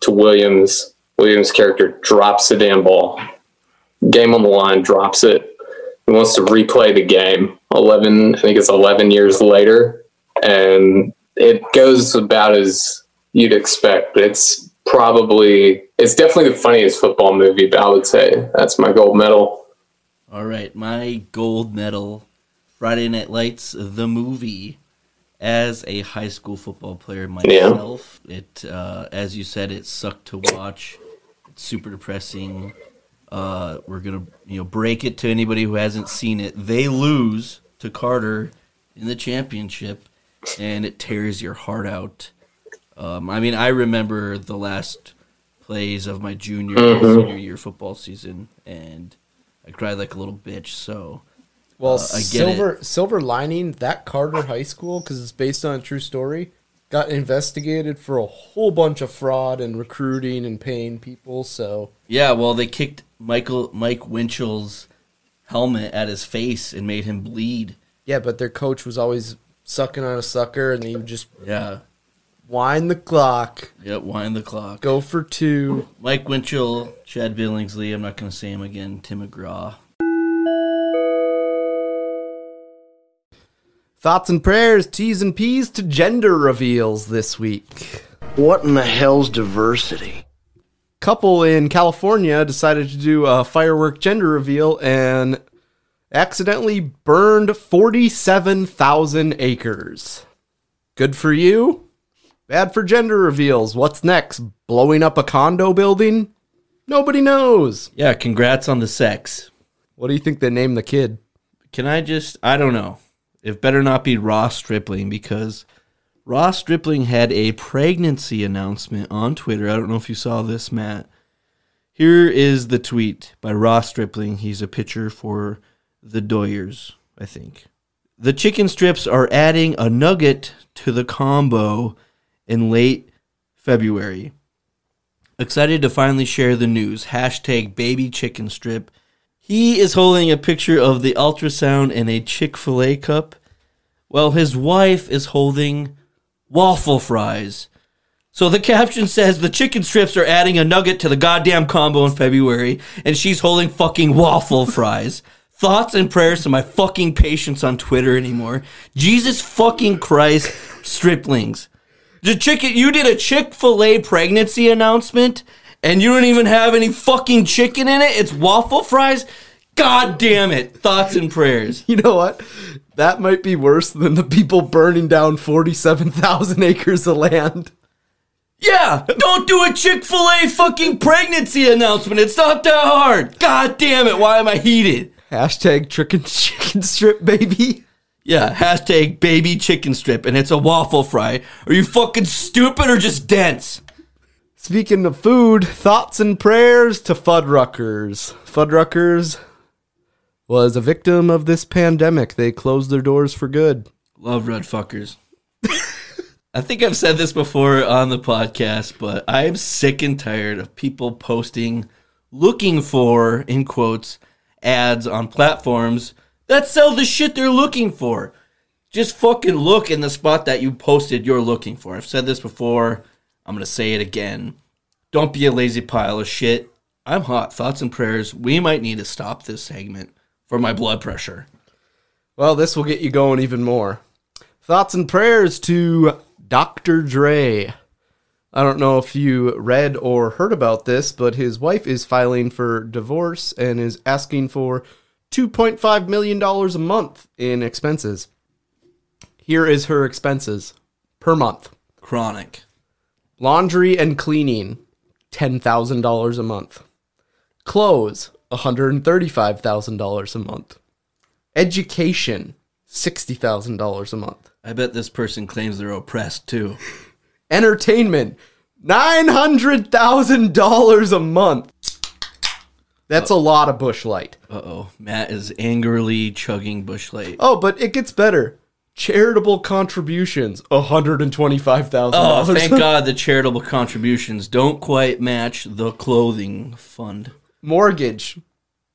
to Williams. Williams' character drops the damn ball. Game on the line, drops it. He wants to replay the game. Eleven, I think it's eleven years later, and it goes about as you'd expect. But it's probably, it's definitely the funniest football movie. But I would say that's my gold medal. All right, my gold medal, Friday Night Lights, the movie. As a high school football player myself, it uh, as you said, it sucked to watch. It's super depressing. Uh, we're gonna you know break it to anybody who hasn't seen it. They lose to Carter in the championship, and it tears your heart out. Um, I mean, I remember the last plays of my junior and Mhm. senior year football season, and I cried like a little bitch. So well, uh, I get silver silver lining that Carter High School because it's based on a true story. Got investigated for a whole bunch of fraud and recruiting and paying people. So yeah, well, they kicked Michael Mike Winchell's helmet at his face and made him bleed. yeah, but their coach was always sucking on a sucker, and they would just Yeah, wind the clock, yep. Wind the clock. go for two. Mike Winchell, Chad Billingsley. I'm not going to say him again. Tim McGraw. Thoughts and prayers, T's and P's to gender reveals this week. What in the hell's diversity? Couple in California decided to do a firework gender reveal and accidentally burned 47,000 acres. Good for you. Bad for gender reveals. What's next? Blowing up a condo building? Nobody knows. Yeah, congrats on the sex. What do you think they named the kid? Can I just? I don't know. It better not be Ross Stripling because Ross Stripling had a pregnancy announcement on Twitter. I don't know if you saw this, Matt. Here is the tweet by Ross Stripling. He's a pitcher for the Doyers, I think. The chicken strips are adding a nugget to the combo in late February. Excited to finally share the news. Hashtag baby chicken strip. He is holding a picture of the ultrasound in a Chick fil A cup, while his wife is holding waffle fries. So the caption says the chicken strips are adding a nugget to the goddamn combo in February, and she's holding fucking waffle fries. Thoughts and prayers to my fucking patients on Twitter anymore. Jesus fucking Christ, striplings. The chicken, you did a Chick fil A pregnancy announcement, and you don't even have any fucking chicken in it? It's waffle fries? God damn it. Thoughts and prayers. You know what? That might be worse than the people burning down 47,000 acres of land. Yeah, don't do a Chick fil A fucking pregnancy announcement. It's not that hard. God damn it. Why am I heated? Hashtag chicken chicken strip baby. Yeah, hashtag baby chicken strip, and it's a waffle fry. Are you fucking stupid or just dense? Speaking of food, thoughts and prayers to Fuddruckers. Fuddruckers was a victim of this pandemic. They closed their doors for good. Love red fuckers. I think I've said this before on the podcast, but I am sick and tired of people posting, looking for, in quotes, ads on platforms that sell the shit they're looking for. Just fucking look in the spot that you posted you're looking for. I've said this before. I'm going to say it again. Don't be a lazy pile of shit. I'm hot. Thoughts and prayers. We might need to stop this segment for my blood pressure. Well, this will get you going even more. Thoughts and prayers to Dr. Dre. I don't know if you read or heard about this, but his wife is filing for divorce and is asking for $2.5 million a month in expenses. Here is her expenses per month Chronic. laundry and cleaning, $10,000 a month. Clothes, $135,000 a month. Education, $60,000 a month. I bet this person claims they're oppressed too. Entertainment, $900,000 a month. That's a lot of Busch Light. Uh oh. Matt is angrily chugging Busch Light. Oh, but it gets better. Charitable contributions, $125,000. Oh, thank God the charitable contributions don't quite match the clothing fund. Mortgage,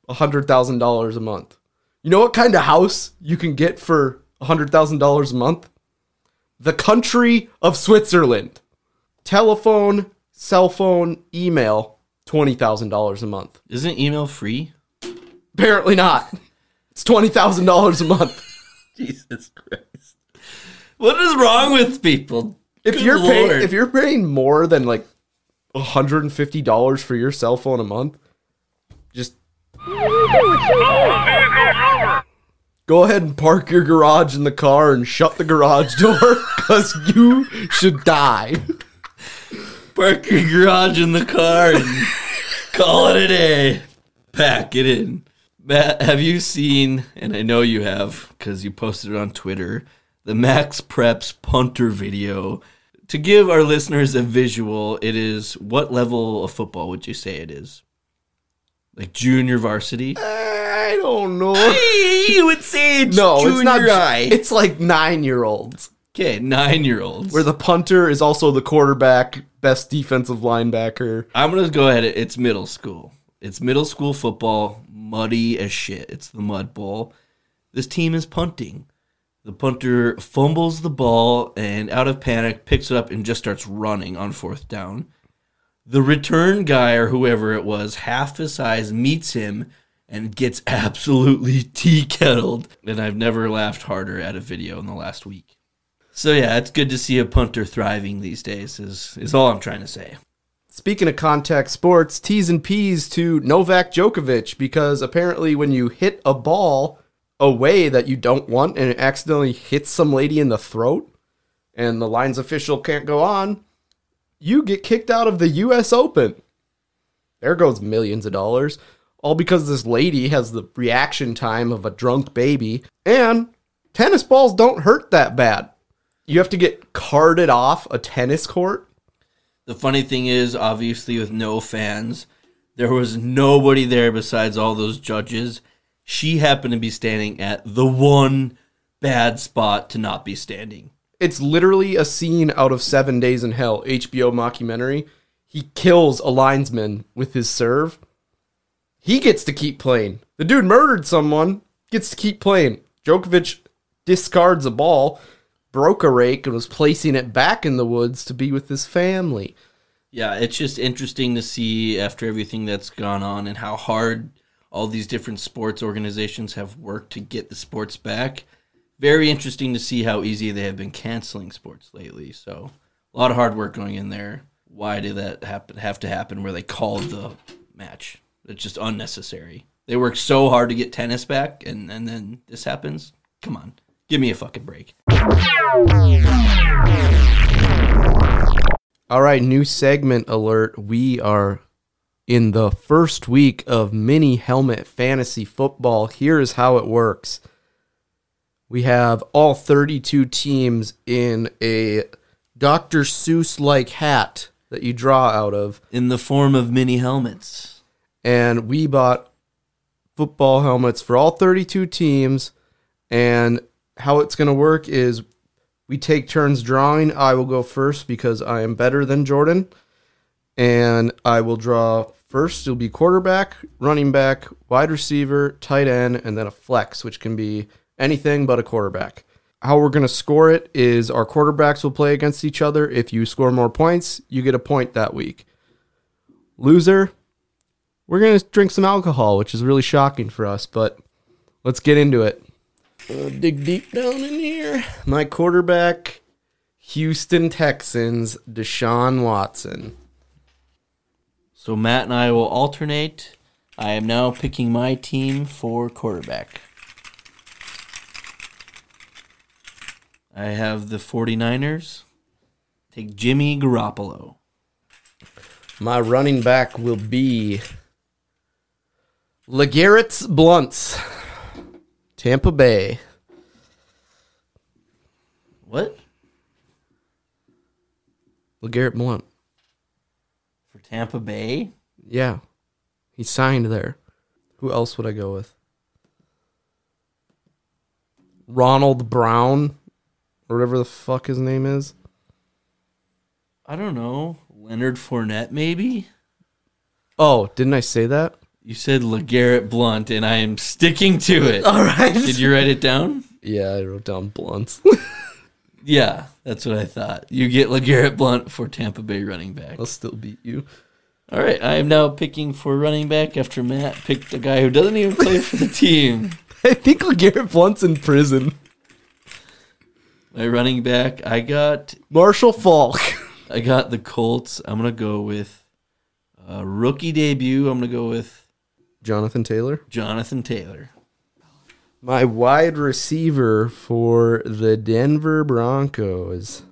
$100,000 a month. You know what kind of house you can get for $100,000 a month? The country of Switzerland. Telephone, cell phone, email, $20,000 a month. Isn't email free? Apparently not. It's $20,000 a month. Jesus Christ. What is wrong with people? If Good you're paying if you're paying more than like $150 for your cell phone a month, just Go ahead and park your garage in the car and shut the garage door cuz you should die. Park your garage in the car and call it a day. Pack it in. Matt, have you seen, and I know you have because you posted it on Twitter, the Max Preps punter video? To give our listeners a visual, it is what level of football would you say it is? Like junior varsity? Uh, I don't know. you would say it's No, junior it's not. high. It's like 9-year-olds okay, nine year olds. where the punter is also the quarterback, best defensive linebacker. I'm gonna go ahead. It's middle school. It's middle school football, muddy as shit. It's the mud bowl. This team is punting. The punter fumbles the ball and, out of panic, picks it up and just starts running on fourth down. The return guy or whoever it was, half his size, meets him and gets absolutely tea kettled. And I've never laughed harder at a video in the last week. So yeah, it's good to see a punter thriving these days. Is is all I'm trying to say. Speaking of contact sports, T's and P's to Novak Djokovic because apparently when you hit a ball away that you don't want and it accidentally hits some lady in the throat and the lines official can't go on, you get kicked out of the US Open. There goes millions of dollars. All because this lady has the reaction time of a drunk baby. And tennis balls don't hurt that bad. You have to get carted off a tennis court The funny thing is, obviously, with no fans, there was nobody there besides all those judges. She happened to be standing at the one bad spot to not be standing. It's literally a scene out of Seven Days in Hell, HBO mockumentary. He kills a linesman with his serve. He gets to keep playing. The dude murdered someone, gets to keep playing. Djokovic discards a ball, broke a rake and was placing it back in the woods to be with his family. Yeah, it's just interesting to see after everything that's gone on and how hard all these different sports organizations have worked to get the sports back. Very interesting to see how easy they have been canceling sports lately. So a lot of hard work going in there. Why did that happen? Have to happen where they called the match? It's just unnecessary. They worked so hard to get tennis back, and and then this happens. Come on, give me a fucking break. All right, new segment alert. We are in the first week of mini helmet fantasy football. Here is how it works. We have all 32 teams in a Dr. Seuss like hat that you draw out of. In the form of mini helmets. And we bought football helmets for all 32 teams. And how it's going to work is we take turns drawing. I will go first because I am better than Jordan. And I will draw first. It'll be quarterback, running back, wide receiver, tight end, and then a flex, which can be anything but a quarterback. How we're going to score it is our quarterbacks will play against each other. If you score more points, you get a point that week. Loser, we're going to drink some alcohol, which is really shocking for us, but let's get into it. Uh, dig deep down in here. My quarterback, Houston Texans, Deshaun Watson. So Matt and I will alternate. I am now picking my team for quarterback. I have the 49ers. Take Jimmy Garoppolo. My running back will be LeGarrette Blunts, Tampa Bay. What? LeGarrette Blunt. For Tampa Bay? Yeah. He signed there. Who else would I go with? Ronald Brown, or whatever the fuck his name is. I don't know. Leonard Fournette, maybe? Oh, didn't I say that? You said LeGarrette Blunt, and I am sticking to it. All right. Did you write it down? Yeah, I wrote down Blunt. Yeah, that's what I thought. You get LeGarrette Blunt for Tampa Bay running back. I'll still beat you. All right, I am now picking for running back after Matt picked a guy who doesn't even play for the team. I think LeGarrette Blunt's in prison. My running back, I got Marshall Faulk. I got the Colts. I'm gonna go with uh, rookie debut. I'm gonna go with Jonathan Taylor. Jonathan Taylor. My wide receiver for the Denver Broncos.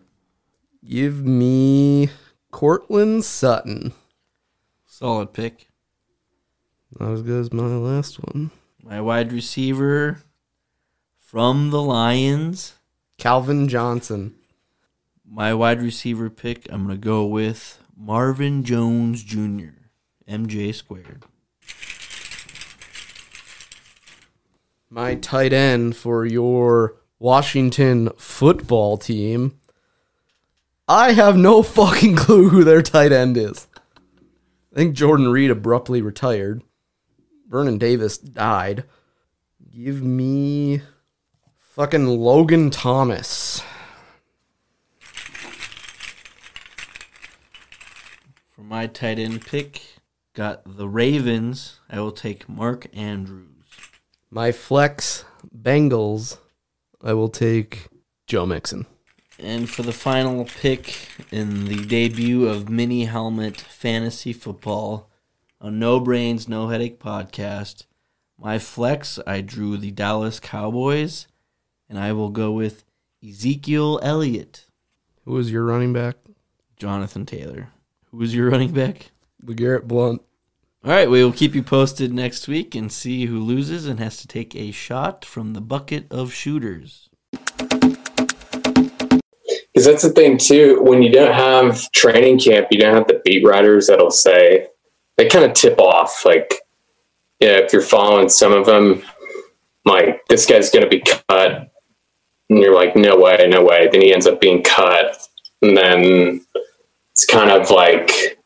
Give me Courtland Sutton. Solid pick. Not as good as my last one. My wide receiver from the Lions. Calvin Johnson. My wide receiver pick, I'm going to go with Marvin Jones Jr., MJ squared. My tight end for your Washington football team. I have no fucking clue who their tight end is. I think Jordan Reed abruptly retired. Vernon Davis died. Give me fucking Logan Thomas. For my tight end pick, got the Ravens. I will take Mark Andrews. My flex Bengals. I will take Joe Mixon. And for the final pick in the debut of Mini Helmet Fantasy Football a No Brains, No Headache podcast, my flex, I drew the Dallas Cowboys, and I will go with Ezekiel Elliott, Who is your running back? Jonathan Taylor. Who is your running back? LeGarrette Blunt. All right, we will keep you posted next week and see who loses and has to take a shot from the bucket of shooters. Because that's the thing too. When you don't have training camp, you don't have the beat writers that'll say they kind of tip off. Like, yeah, if you're following some of them, like this guy's going to be cut, and you're like, no way, no way. Then he ends up being cut, and then it's kind of like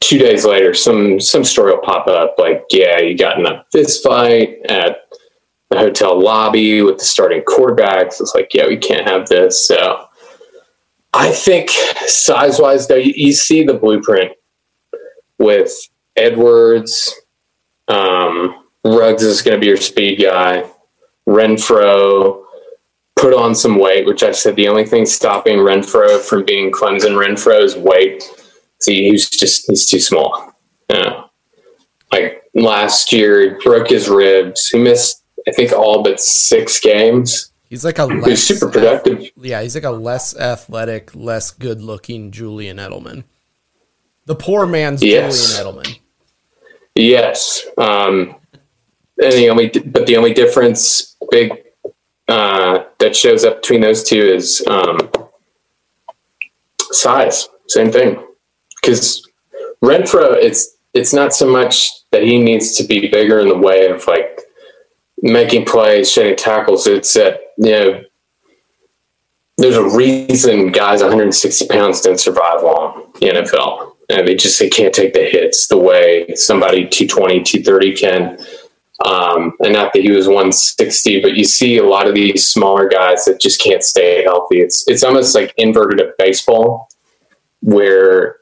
two days later, some some story will pop up like, yeah, you got in a fist fight at the hotel lobby with the starting quarterbacks. It's like, yeah, we can't have this. So I think size wise, though, you, you see the blueprint with Edwards. Um, Ruggs is going to be your speed guy. Renfrow put on some weight, which I said the only thing stopping Renfrow from being Clemson Renfrow is weight. See, he's just he's too small. Yeah. Like last year, he broke his ribs. He missed, I think, all but six games. He's like a He was less super productive. yeah, he's like a less athletic, less good looking Julian Edelman. The poor man's Yes. Julian Edelman. Yes. Um, and the only, but the only difference, big, uh, that shows up between those two is um, size. Same thing. Because Renfrow, it's it's not so much that he needs to be bigger in the way of like making plays, shedding tackles. It's that you know there's a reason guys 160 pounds don't survive long in the NFL. And they just they can't take the hits the way somebody 220, 230 can. Um, and not that he was 160, but you see a lot of these smaller guys that just can't stay healthy. It's it's almost like inverted of baseball, where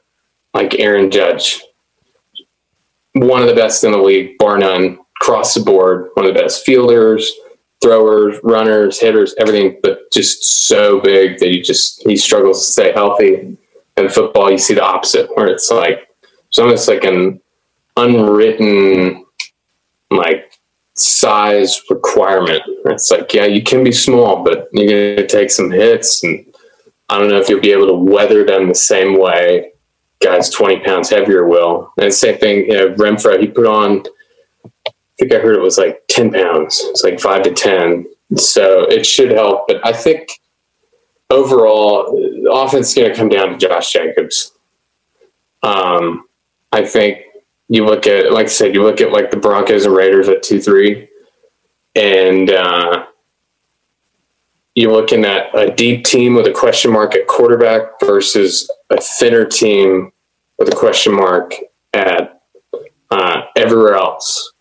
like Aaron Judge, one of the best in the league, bar none, across the board, one of the best fielders, throwers, runners, hitters, everything, but just so big that he just he struggles to stay healthy. In football, you see the opposite, where it's like it's almost like an unwritten like size requirement. It's like, yeah, you can be small, but you're to take some hits, and I don't know if you'll be able to weather them the same way guys 20 pounds heavier will. And same thing, you know, Renfrow, he put on, I think I heard it was like 10 pounds. It's like five to 10. So it should help. But I think overall, the offense is going to come down to Josh Jacobs. Um, I think you look at, like I said, you look at like the Broncos and Raiders at 2 3, and uh, you're looking at a deep team with a question mark at quarterback versus a thinner team with a question mark at uh, everywhere else.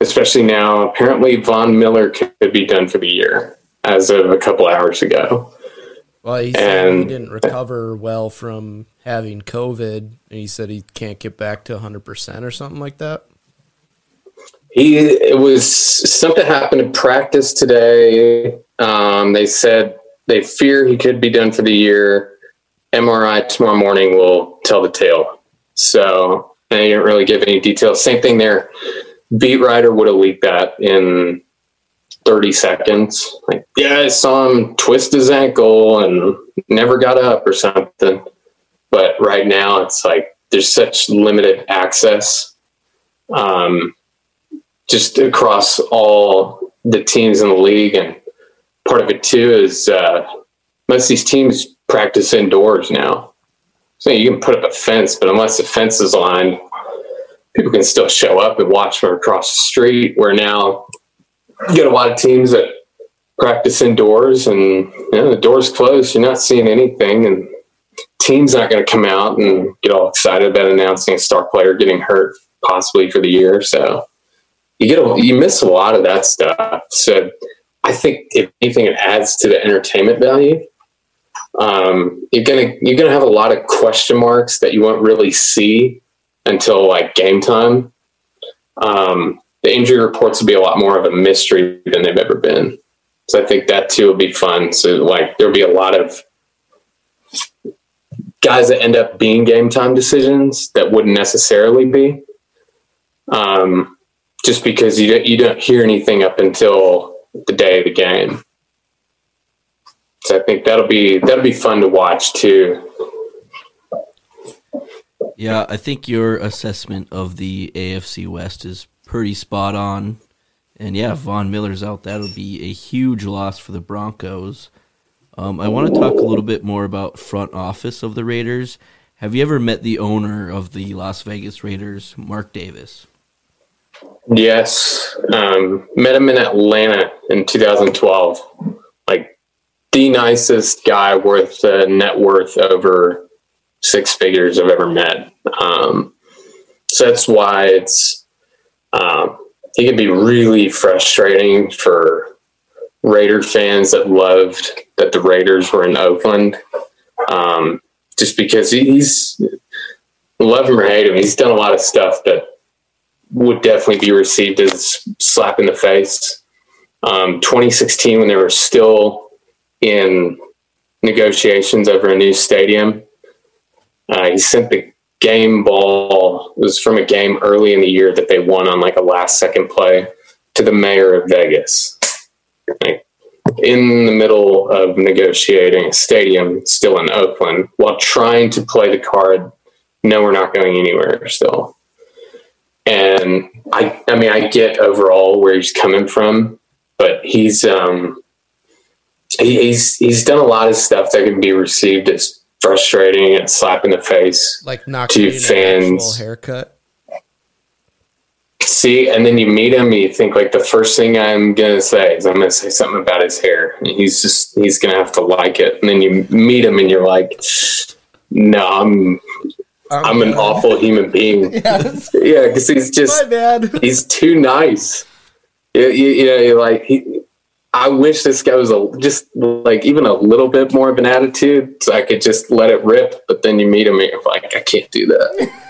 Especially now, apparently Von Miller could be done for the year as of a couple hours ago. Well, he said he didn't recover well from having COVID, and he said he can't get back to 100% or something like that. He it was something happened in practice today. Um, they said they fear he could be done for the year. MRI tomorrow morning will tell the tale. So they didn't really give any details. Same thing there. Beat writer would have leaked that in 30 seconds. Like, yeah, I saw him twist his ankle and never got up or something. But right now, it's like there's such limited access. Um, just across all the teams in the league. And part of it too is uh, most of these teams practice indoors now. So you can put up a fence, but unless the fence is lined, people can still show up and watch from across the street. Where now you get a lot of teams that practice indoors and you know, the doors closed, you're not seeing anything. And teams not going to come out and get all excited about announcing a star player getting hurt possibly for the year. So you get a, you miss a lot of that stuff. So I think if anything, it adds to the entertainment value. Um, you're gonna you're gonna have a lot of question marks that you won't really see until like game time. Um, the injury reports will be a lot more of a mystery than they've ever been. So I think that too will be fun. So like there'll be a lot of guys that end up being game time decisions that wouldn't necessarily be. Um, just because you don't, you don't hear anything up until the day of the game. So I think that'll be that'll be fun to watch too. Yeah, I think your assessment of the AFC West is pretty spot on. And yeah, Von Miller's out, that'll be a huge loss for the Broncos. Um, I want to talk a little bit more about front office of the Raiders. Have you ever met the owner of the Las Vegas Raiders, Mark Davis? Yes, um, met him in Atlanta in 2012. Like the nicest guy worth net worth over six figures I've ever met. Um, so that's why it's um, he could be really frustrating for Raider fans that loved that the Raiders were in Oakland. Um, just because he's love him or hate him, he's done a lot of stuff that would definitely be received as slap in the face. Um, 2016, when they were still in negotiations over a new stadium, uh, he sent the game ball. It was from a game early in the year that they won on like a last second play to the mayor of Vegas. Like, in the middle of negotiating a stadium still in Oakland while trying to play the card, no, we're not going anywhere still. And I, I mean, I get overall where he's coming from, but he's, um, he, he's, he's done a lot of stuff that can be received as frustrating and slap in the face Like not to getting an actual fans. haircut. See, and then you meet him, and you think like the first thing I'm gonna say is I'm gonna say something about his hair. And he's just he's gonna have to like it. And then you meet him, and you're like, no, I'm I'm an awful human being. Yes. yeah, because he's just My bad. he's too nice. You, you, you know, you're like he, I wish this guy was a just like even a little bit more of an attitude, so I could just let it rip. But then you meet him, and you're like, I can't do that.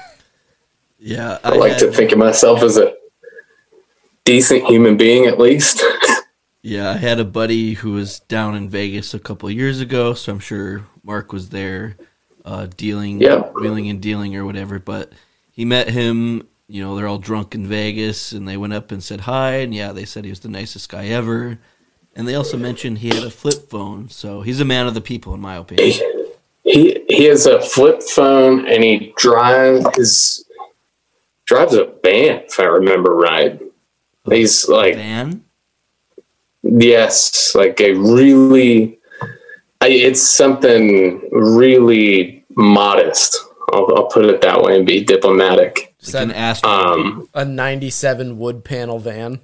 Yeah, I like to think of myself as a decent human being, at least. Yeah, I had a buddy who was down in Vegas a couple of years ago, so I'm sure Mark was there uh, dealing, Yeah. wheeling and dealing or whatever. But he met him, you know, they're all drunk in Vegas, and they went up and said hi, and yeah, they said he was the nicest guy ever. And they also mentioned he had a flip phone, so he's a man of the people, in my opinion. he he has a flip phone, and he drives his drives a van, if I remember right. He's like Van? Yes, like a really, I, it's something really modest. I'll, I'll put it that way and be diplomatic. Like an Astro. Um, A 97 wood panel van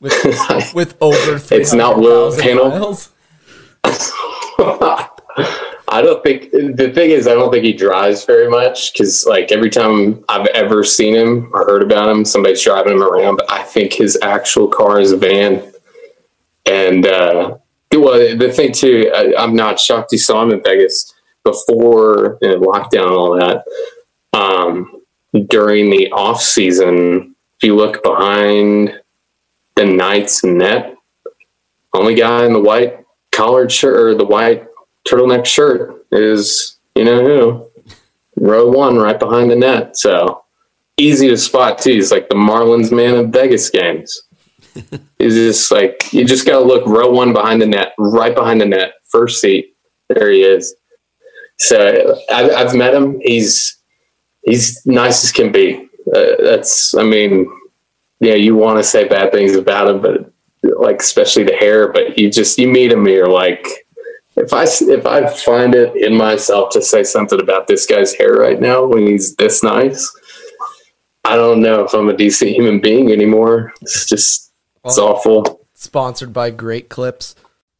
with with over 300,000 It's not wood panel. miles. I don't think the thing is, I don't think he drives very much because, like, every time I've ever seen him or heard about him, somebody's driving him around. But I think his actual car is a van. And uh, well, the thing too, I, I'm not shocked. You saw him in Vegas before you know, lockdown and all that. Um, during the off season, if you look behind the Knights net, only guy in the white collared shirt or the white turtleneck shirt is you know who? Row one right behind the net. So easy to spot too. He's like the marlins man of vegas games he's just like you just gotta look row one behind the net right behind the net first seat. There he is. So i've, I've met him. He's he's nice as can be. Uh, that's i mean yeah you want to say bad things about him but like especially the hair but you just you meet him you're like if I if I find it in myself to say something about this guy's hair right now when he's this nice, I don't know if I'm a decent human being anymore. It's just it's awful. Sponsored by Great Clips.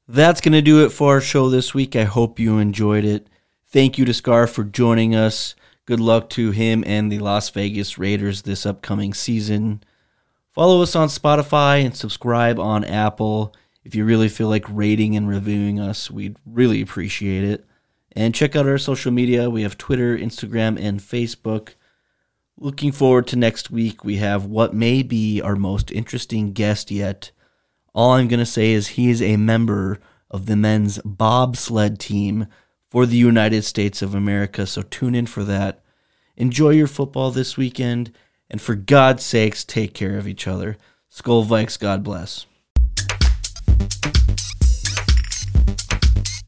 That's going to do it for our show this week. I hope you enjoyed it. Thank you to Scar for joining us. Good luck to him and the Las Vegas Raiders this upcoming season. Follow us on Spotify and subscribe on Apple. If you really feel like rating and reviewing us, we'd really appreciate it. And check out our social media. We have Twitter, Instagram, and Facebook. Looking forward to next week. We have what may be our most interesting guest yet. All I'm going to say is he is a member of the men's bobsled team for the United States of America. So tune in for that. Enjoy your football this weekend. And for God's sakes, take care of each other. Skol Vikes, God bless.